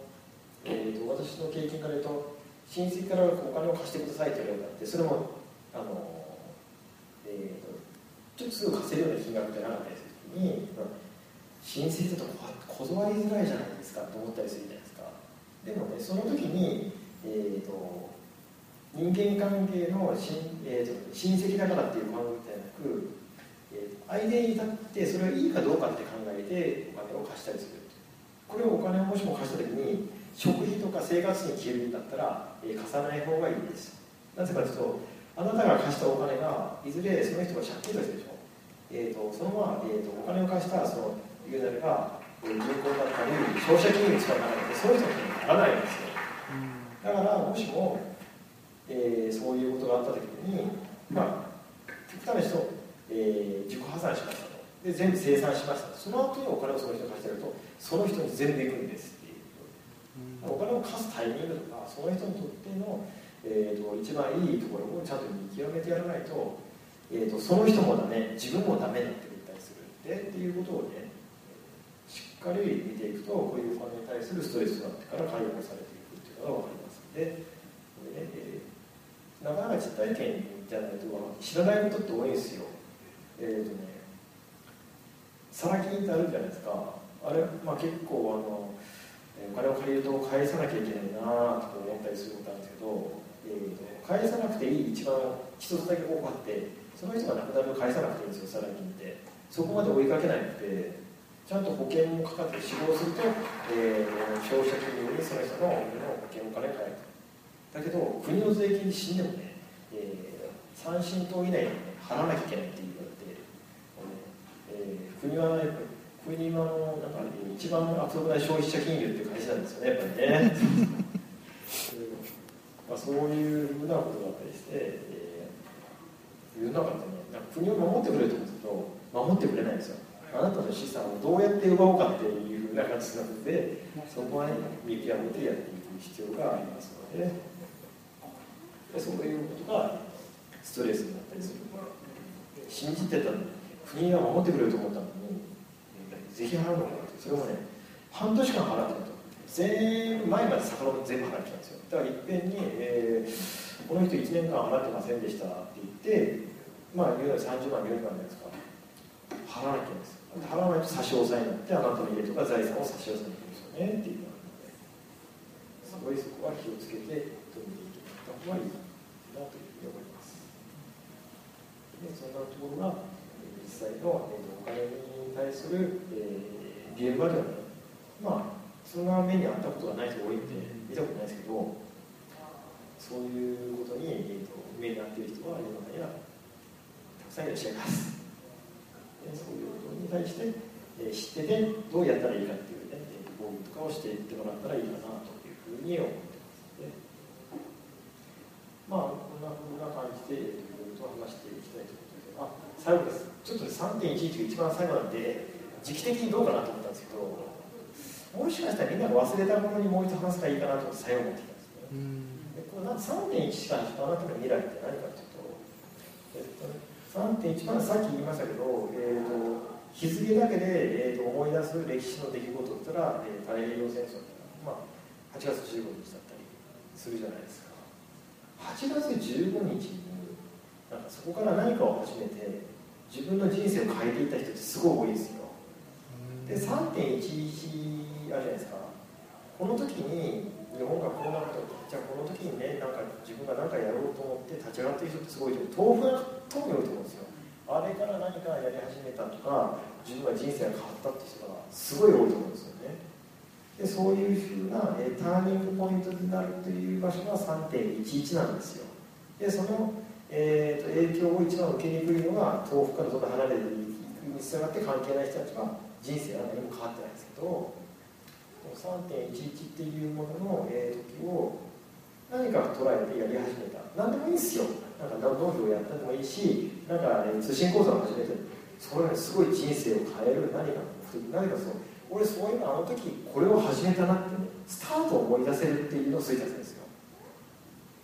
えーと、私の経験から言うと親戚からお金を貸してくださいと言われたってそれもあの、えーと、ちょっとすぐ貸せるような金額じゃなかったりする時に、親戚だと断りづらいじゃないですかと思ったりするじゃないですか。でもねその時に、えーと、人間関係の親,、えー、と親戚だからっていう関係ではなく、えー、相手に立ってそれはいいかどうかって考えてお金を貸したりするこれをお金をもしも貸した時に食費とか生活費に消えるんだったら、えー、貸さない方がいいです。なぜかというとあなたが貸したお金がいずれその人が借金とするでしょ、えーと、そのまま、えーと、お金を貸したその言うなれば、えー、銀行だったり消費者金融に使わないのでそういう人にならないんですよ。だからもしも、えー、そういうことがあった時にまあ極端な人、えー、自己破産しましたと。で全部清算しましたその後にお金をその人に貸してるとその人に全部いくんですお金を貸すタイミングとかその人にとっての、えーと、一番いいところをちゃんと見極めてやらないと,、えーと、その人もダメ自分もダメになってくったりするんでっていうことをねしっかり見ていくとこういうお金に対するストレスがあってから解放されていくっていうのが分かりますのでこれね、えー、なかなか実体験じゃないと知らないことって多いんですよ。えっ、ー、とねサラ金ってあるじゃないですか。あれ、まあ、結構あのお金を借りると返さなきゃいけないなとか思ったりすることなんですけど、えーと、返さなくていい一番一つだけ多くあってその人が亡くなると返さなくていいんですよサラ金って。そこまで追いかけないのでちゃんと保険もかかって死亡すると、えー、消費者金融にその人の保険お金が返る。だけど国の税金で死んでもね、えー、三審等以内に、ね、払わなきゃいけないって言われて、えー、国は、ね、これに今のなんか一番圧力ない消費者金融っていう会社なんですよねやっぱりね。まあそういうふうなことだったりして、えー、世の中ってねなんか国を守ってくれると思うんですけど守ってくれないんですよ。あなたの資産をどうやって奪おうかっていうふうな感じなのでそこはね見極めてやっていく必要がありますのででそういうことがストレスになったりする信じてたのに国が守ってくれると思ったのにぜひ払うのかなそれもね半年間払ってたと全前まで遡って全部払ってたんですよだからいっぺんに、えー、この人1年間払ってませんでしたって言ってまあ言うなら30万40万じゃないですか払わなきゃいけないんですよ払わないと差し押さえになってあなたの家とか財産を差し押さえになるんですよねっていうのがあるのですごいそこは気をつけて取りに行った方がいいというふうに思いますでそんなところが実際のえーお金に対する、えー現場ではねまあそんな目に遭ったことがない人が多いんで見たことないですけどそういうことに、えー、と目に遭っている人は世の中にはたくさんいらっしゃいます。でそういうことに対して、えー知っててどうやったらいいかっていうねえー防御とかをしていってもらったらいいかなというふうに思ってます。ねまあこんなふうな感じで、えーといろいろと話していきたいと思あ最後です。ちょっとね3.11が一番最後なんで時期的にどうかなと思ったんですけどもしかしたらみんなが忘れたものにもう一度話せばいいかなと思って最後持ってきたんですね。でこれなん3.1しかあなたの未来って何かというと、えっとね、3.1まあさっき言いましたけど、えー、と日付だけで、えー、と思い出す歴史の出来事って言ったら、えー太平洋戦争まあ、8月15日だったりするじゃないですか。8月15日になんかそこから何かを始めて自分の人生を変えていった人ってすごい多いですよ。で3.11あるじゃないですか。この時に日本がこうなったじゃあこの時にねなんか自分が何かやろうと思って立ち上がってる人ってすごいと豆腐なとも多いと思うんですよ。あれから何かやり始めたとか自分が人生が変わったって人がすごい多いと思うんですよね。でそういうふうな、えーターニングポイントになるという場所が3.11なんですよ。でその、えーと影響を一番受けにくいのが東北からどんどん離れていくに従って関係ない人たちは人生は何も変わってないんですけど3.11っていうものの、えー時を何か捉えてやり始めた。何でもいいんですよ。なんか農業をやったでもいいしなんか、ね、通信講座を始めてそれはねすごい人生を変える何か何かそう。俺そういうのあの時これを始めたなってねスタートを思い出せるっていうのを推察するんですよ。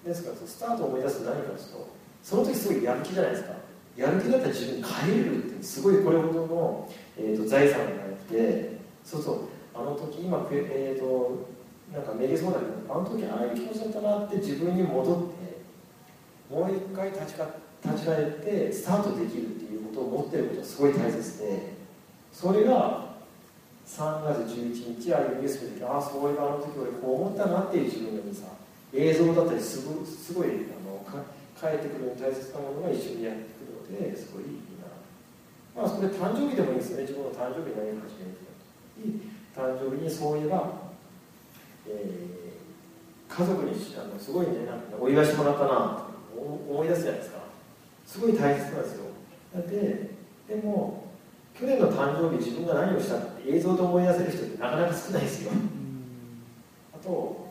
ですからそのスタートを思い出すと何かというとその時すごいやる気じゃないですか。やる気だったら自分変えれるってすごいこれほどの、えー、と財産がなってそうそう。あの時今えっ、となんかめげそうだけどあの時ああいう気持ちだったなって自分に戻ってもう一回立ちか立ち返ってスタートできるっていうことを持ってることがすごい大切でそれが3月11日ああいうニュース見てああそういえばあの時俺こう思ったなっていう自分にさ。映像だったりすごすごいあのか返ってくるに大切なものが一緒にやってくるのですごいいいなまあそれ誕生日でもいいですよね自分の誕生日何か始めるいい誕生日にそういえば、えー家族にあのすごいねなんかお祝いしてもらったなって思い出すじゃないですかすごい大切なんですよだってでも去年の誕生日自分が何をしたかって映像で思い出せる人ってなかなか少ないですよあと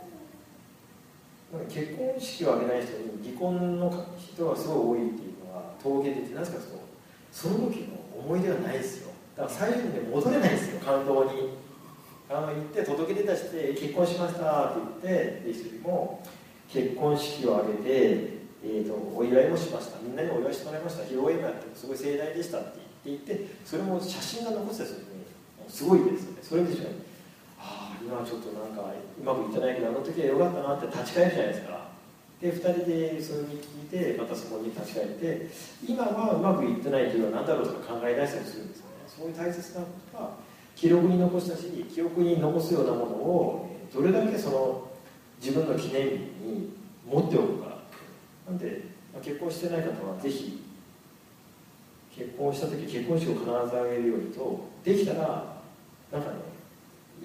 結婚式を挙げない人に離婚の人がすごい多いっていうのは統計でって何ですかその時の思い出がないですよ。だから最初に戻れないですよ感動に。あの行って届け出出して結婚しましたって言ってっていう人も結婚式を挙げて、えー、とお祝いもしました。みんなにお祝いしてもらいました。披露宴もやってすごい盛大でしたって言って言ってそれも写真が残ってたりするのにすごいですよね。それでしょああ今はちょっとなんかうまくいってないけどあの時は良かったなって立ち返るじゃないですか。で2人でそれに聞いてまたそこに立ち返って今はうまくいってない理由は何だろうとか考え出したりするんですよね。そういう大切なことが記録に残したし記憶に残すようなものをどれだけその自分の記念日に持っておくかなんでまあ結婚してない方はぜひ結婚した時結婚式を必ずあげるようにとできたらなんかね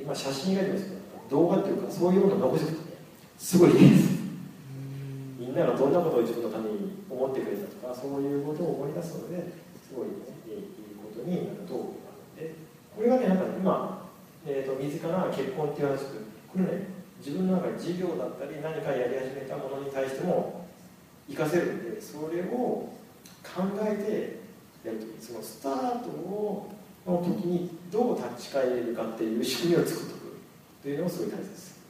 今写真がありますけど動画っていうかそういうものを残しておくとすごいですみんながどんなことを自分のために思ってくれたとかそういうことを思い出すのですごい、ね、いいことになると思いますのでこれがねなんか今、えー、と身近な結婚っていう話これね自分の中で事業だったり何かやり始めたものに対しても活かせるんでそれを考えてやるとそのスタートをの時にどう立ち返れるかっていう仕組みを作っておくというのもすごい大切です。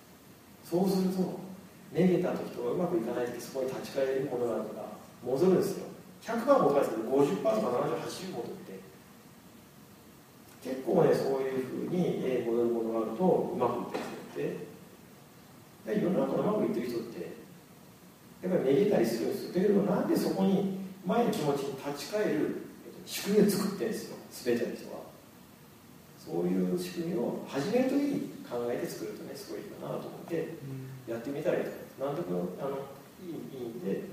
そうするとめげた時とかうまくいかない時そこに立ち返れるものがあるから戻るんですよ。100%戻らないですけど50%とか7080戻って。結構ねそういうふうにえー戻るものがあるとうまくいったりするんで世の中のうまくいってる人ってやっぱりめげたりするんですよ。だけどなんでそこに前の気持ちに立ち返る仕組みを作ってるんですよ。全ての人は。そういう仕組みを始めるときに考えて作るとねすごいいいかなと思ってやってみたらいいと思いますなんとかあのいいいいんで、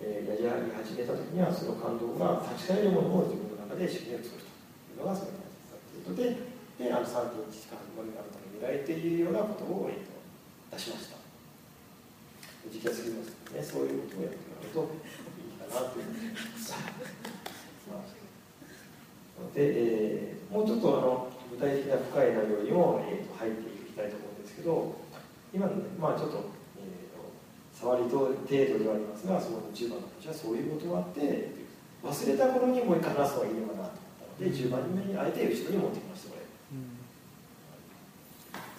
えー、やり始めた時にはその感動が立ち返るものを自分の中で仕組みを作るというのがその大切だということでであの3.1間これがあるために見られているようなことを、えー、と出しました。時期が過ぎますねそういうことをやってもらうといいかなという。ふうに思いますで、えー、もうちょっとあの具体的な深い内容にも、えー、と入っていきたいと思うんですけど今のねまあちょっと,、えーと、触りと程度ではありますがその10番の話はそういうことがあって忘れた頃にもう一回話すのがいいのかなと思ったので10番目にあえて後ろに持ってきましたこれ、うん、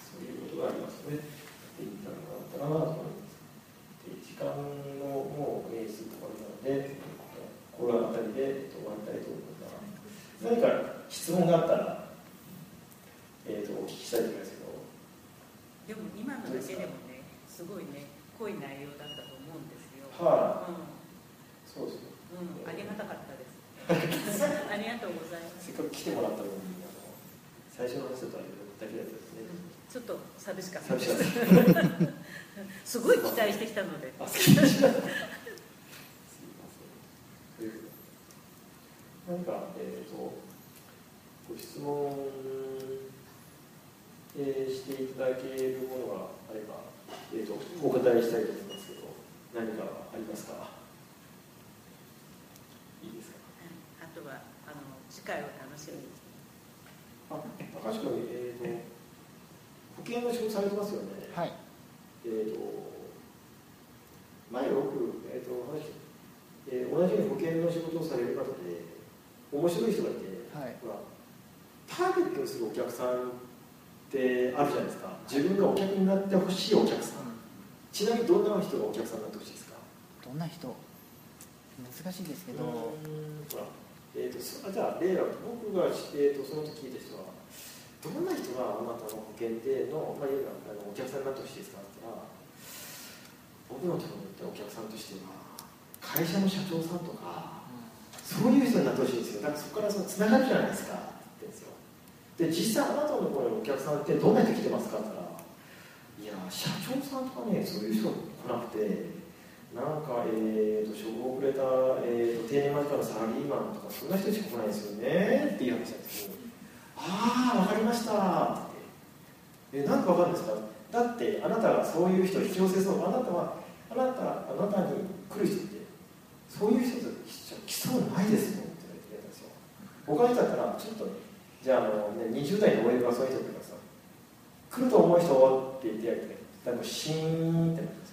そういうことがありますのでっていったのかなと思います。で時間のもう、えー、すぐ終わりなのでこの辺りで、えー、と終わりたいと思います何か質問があったら、えーと、お聞きしたいと思いますけど。でも今のだけでもねすごいね濃い内容だったと思うんですよ。はい、うん、そうですね、うん、ありがたかったです。ありがとうございます。せっかく来てもらったのに最初の話だとあれだけだったで。すね、ちょっと寂しかったです。すごい期待してきたので何か、えーと、ご質問、えー、していただけるものがあれば、えーと、お答えしたいと思いますけど何かありますか？いいですか、あとはあの次回を楽しみにあ高橋君、えーと、保険の仕事されてますよね。はい。えっ、ー、と前よく、えーと話えー、同じように保険の仕事をされる方で面白い人がいて、はい、ターゲットにするお客さんってあるじゃないですか。自分がお客になってほしいお客さん、うん、ちなみにどんな人がお客さんになってほしいですか？どんな人？難しいですけど。ほら、えーと、とじゃあ例が僕が、えーと、その時聞いた人はどんな人があなたの保険での,、まあ、いわゆるあのお客さんになってほしいですか？って言ったら僕のところに行ったお客さんとしては会社の社長さんとかそういう人になってほしいんですよ。だからそこからそのつながるじゃないですか。ですよで実際あなたのお客さんってどんな人来てますかって言ったらいや社長さんとかねそういう人来なくてなんか、えーと、職遅れた、えーと、定年間近のサラリーマンとかそんな人しか来ないですよね。っていう話なんですけどああ分かりました。って。えなんか分かるんですか。だってあなたがそういう人を引き寄せそうあなたはあなたあなたに来る人ってそういう人と来そうないですよって言われてたんですよ。他の人だったらちょっとじゃああの、ね、20代の OL がそういう人とかさ来ると思う人って言ってやるとねシーンってなって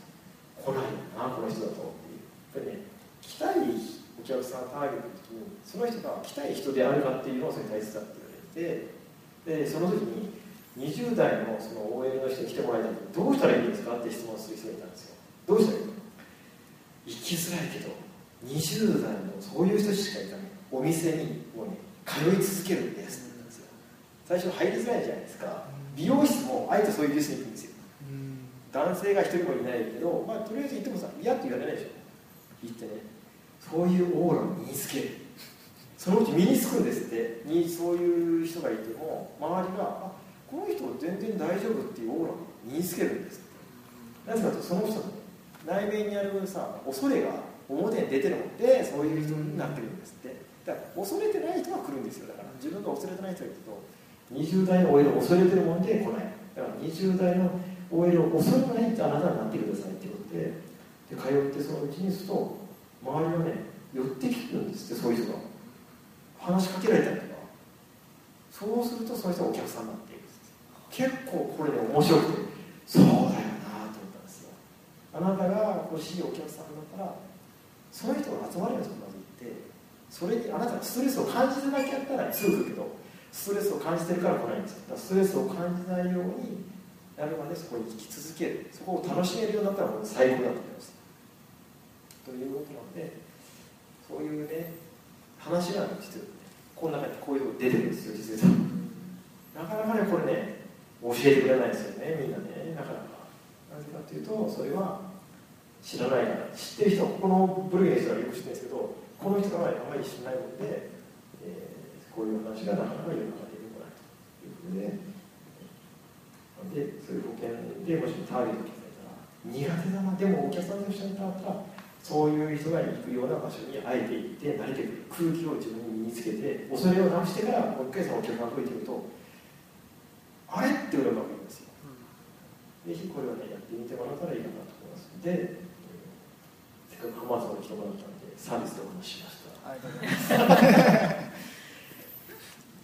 来ないよなこの人だとっていう。やっぱりね来たいお客さんターゲットの時にその人が来たい人であるかっていうのがそれ大切だって言われてでその時に20代のその OL の人に来てもらいたいどうしたらいいんですかって質問する人がいたんですよ。どうしたらいいの？行きづらいけど。20代のそういう人しかいないお店にもうね通い続けるってやつなんですよ。最初入りづらいじゃないですか。美容室もあえてそういう美容室に行くんですよ。男性が一人もいないけど、まあ、とりあえず行ってもさ嫌って言われないでしょ。行ってね。そういうオーラを身につける。そのうち身につくんですって。にそういう人がいても周りがあこの人全然大丈夫っていうオーラを身につけるんですって。なぜかとその人の内面にあるさ恐れが表に出てるもんでそういう人になってるんですって。だから恐れてない人が来るんですよ。だから自分が恐れてない人がいると20代の OL を恐れてるもんで来ない。だから20代の OL を恐れないってあなたになってくださいっていうことで通ってそのうちにすると周りがね寄ってきてるんですってそういう人が。話しかけられたりとか。そうするとそういう人がお客さんになっていく結構これね面白くて。そうだよなと思ったんですよ。あなたが欲しいお客さんだったらその人が集まるようなとこまで行ってそれにあなたがストレスを感じてなきゃったらすぐ来るけどストレスを感じてる。から来ないんですよだからストレスを感じないようになるまでそこに生き続ける。そこを楽しめるようになったらもう最高だと思います。ということなのでそういうね話が実は、この中にこういうの出てるんですよ実は。なかなかねこれね教えてくれないですよねみんなねなかなか。なぜかというとそれは知らない。から知ってる人はここの部類の人はよく知ってるんですけどこの人があまりしないので、えーこういう話がなかなか世の中出てこないということで、で、そういう保険でもしターゲットを決めたら、苦手だな、でもお客さんと一緒にいたら、そういう人が行くような場所にあえて行って、慣れてくる空気を自分に身につけて、恐れをなくしてから、もう一回そのお客さんが増えてくると、あれ？って裏が向くんですよ。ぜひこれはね、やってみてもらったらいいかなと思います。で、せっかく来てもらったんで、サービスでお話ししました。ありがとうございます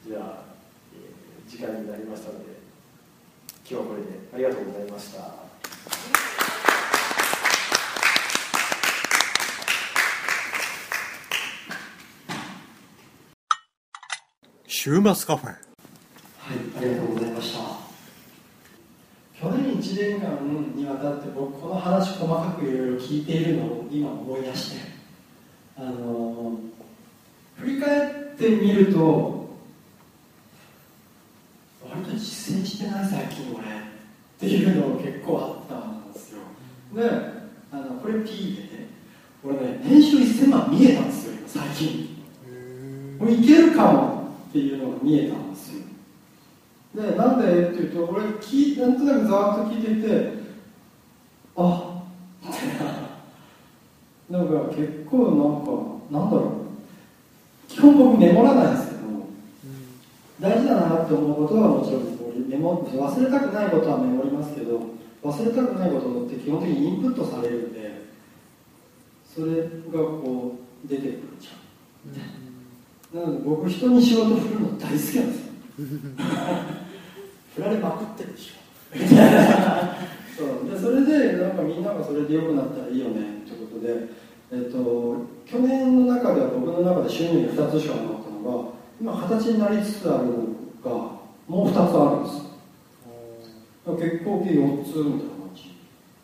じゃあ、えー時間になりましたので、今日はこれでありがとうございました。週末カフェはい、ありがとうございました。去年1年間にわたって僕この話細かくいろいろ聞いているのを今思い出して、あの振り返ってみると、割と実践してない最近俺っていうの結構あったんですよ。で、あのこれ P でね、俺ね、年収1000万見えたんですよ、今最近。もういけるかもっていうのが見えたんでなんでっていうと俺聞いなんとなくざーっと聞いていてあな。んか結構なんかなんだろう。基本僕メモらないんですけど大事だなって思うことはもちろんメモ忘れたくないことはメモりますけど忘れたくないことって基本的にインプットされるんでそれがこう出てくるじゃん。なので僕人に仕事振るの大好きなんですよ 振られまくってるでしょ。そう。でそれでなんかみんながそれで良くなったらいいよねってことで、えっと、去年の中では僕の中で収入が2つしかなかったのが今形になりつつあるのがもう2つあるんです。結構大きい4つみたいな感じ。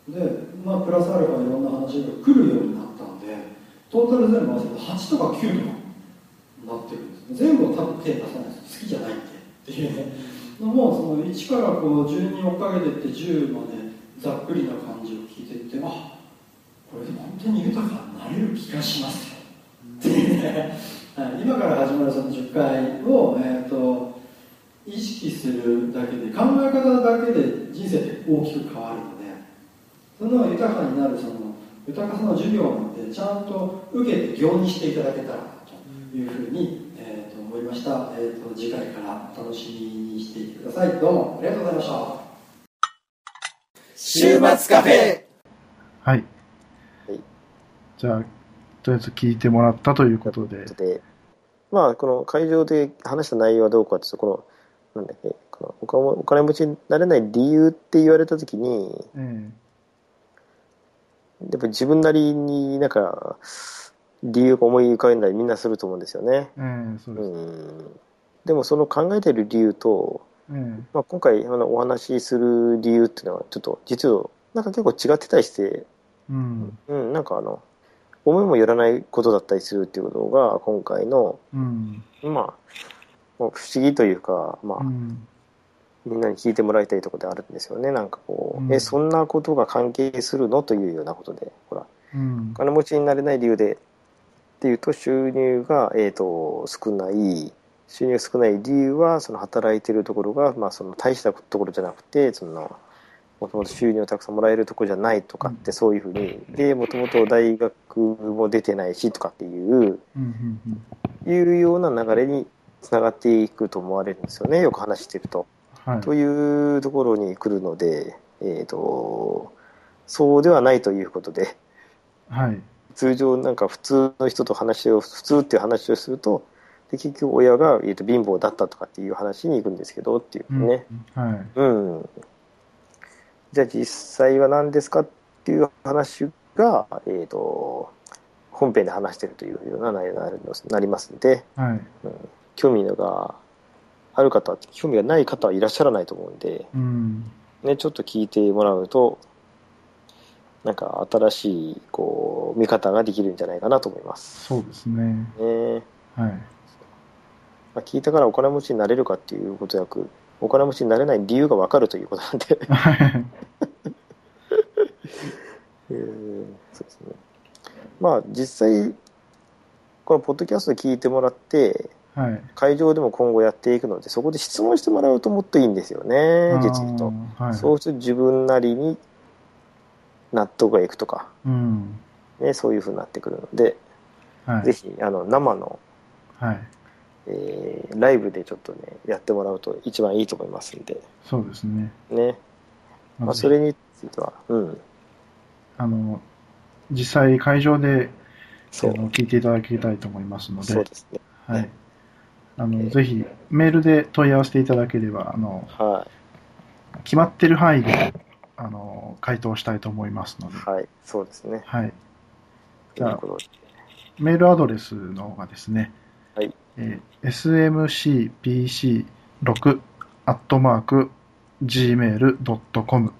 で、まあ、プラスアルファいろんな話が来るようになったんでトータル全部合わせて8とか9とかなってるんです。全部を多分手出さないです。好きじゃないんでって。いうねのもその1からこう順に追っかけてって10までざっくりな感じを聞いてってあこれで本当に豊かになれる気がしますよっていうね。今から始まるその10回を、えー、と意識するだけで考え方だけで人生って大きく変わるのでその豊かになるその豊かさの授業なんてちゃんと受けて行にしていただけたらというふうに、思いました、えー、と次回からお楽しみにしていてください。どうもありがとうございました。週末カフェ。はい。はい。じゃあ、とりあえず聞いてもらったということで、で、まあ、この会場で話した内容はどうかというと、この、なんだっけ、このお金お金持ちになれない理由って言われたときに、え。やっぱ自分なりになんか、理由が思い浮かべたりみんなすると思うんですよね。うです。うん。でもその考えてる理由と、ええまあ、今回あのお話しする理由っていうのはちょっと実はなんか結構違ってたりして、うん。うん、なんかあの思いもよらないことだったりするっていうことが今回のうん。まあ不思議というか、まあうん。みんなに聞いてもらいたいところであるんですよねなんかこう、うんえそんなことが関係するの？というようなことでほらうんお。金持ちになれない理由でっていうと収入が、えー、と少ない収入少ない理由はその働いてるところが、まあ、その大したところじゃなくてそのもともと収入をたくさんもらえるところじゃないとかってそういうふうにでもともと大学も出てないしとかっていううん。うん。いうような流れにつながっていくと思われるんですよねよく話してると。はい。というところに来るので、えー、とそうではないということで。はい。通常なんか普通の人と話を普通っていう話をするとで結局親が、えー、と貧乏だったとかっていう話に行くんですけどっていううん。ね、はい。うんじゃあ実際は何ですかっていう話が、えー、と本編で話してるというような内容になりますのではい。興味がある方興味がない方はいらっしゃらないと思うんで、うん。ね、ちょっと聞いてもらうとなんか新しいこう見方ができるんじゃないかなと思います。そうですね。ねはい。まあ、聞いたからお金持ちになれるかっていうことなくお金持ちになれない理由が分かるということなんではい。えーそうですねまあ実際このポッドキャスト聞いてもらって、はい。会場でも今後やっていくので、そこで質問してもらうともっといいんですよね、実にと。はい。そうすると自分なりに納得がいくとか、うん。ね、そういうふうになってくるので、はい。ぜひあの生の、はい。えーライブでちょっとね、やってもらうと一番いいと思いますんで、そうですね。ね。まあ、それについては、うん、あの、実際会場で、そう聞いていただきたいと思いますので、そうですね。はい。あの、えーぜひ、メールで問い合わせていただければ、あの、は決まってる範囲で、あの、回答したいと思いますので、い、はい、そうですね。はい。じゃあメールアドレスの方がですね、はいえー smcpc6 アットマーク gmail.com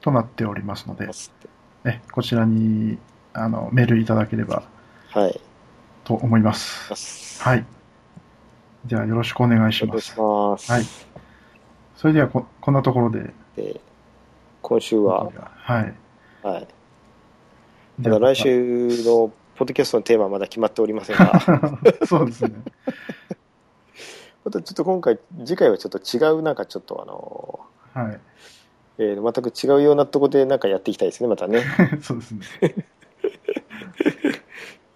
となっておりますので、ね、こちらにあのメールいただければはい、と思います。ははい。じゃあよろしくお願いしお願いします。ます。はいそれではここんなところで、で今週は、はい。はい、ただ来週のポッドキャストのテーマはまだ決まっておりませんが、そうですね。またちょっと今回、次回はちょっと違う、なんかちょっとあの、はい。えー全く違うようなとこでなんかやっていきたいですね、またね。そうですね。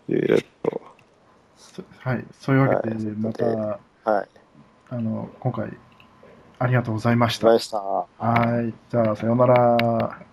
いろいろと。はい。そういうわけで、はいまた、はい。あの、今回、ありがとうございました。来ました。ははい。じゃあ、さようなら。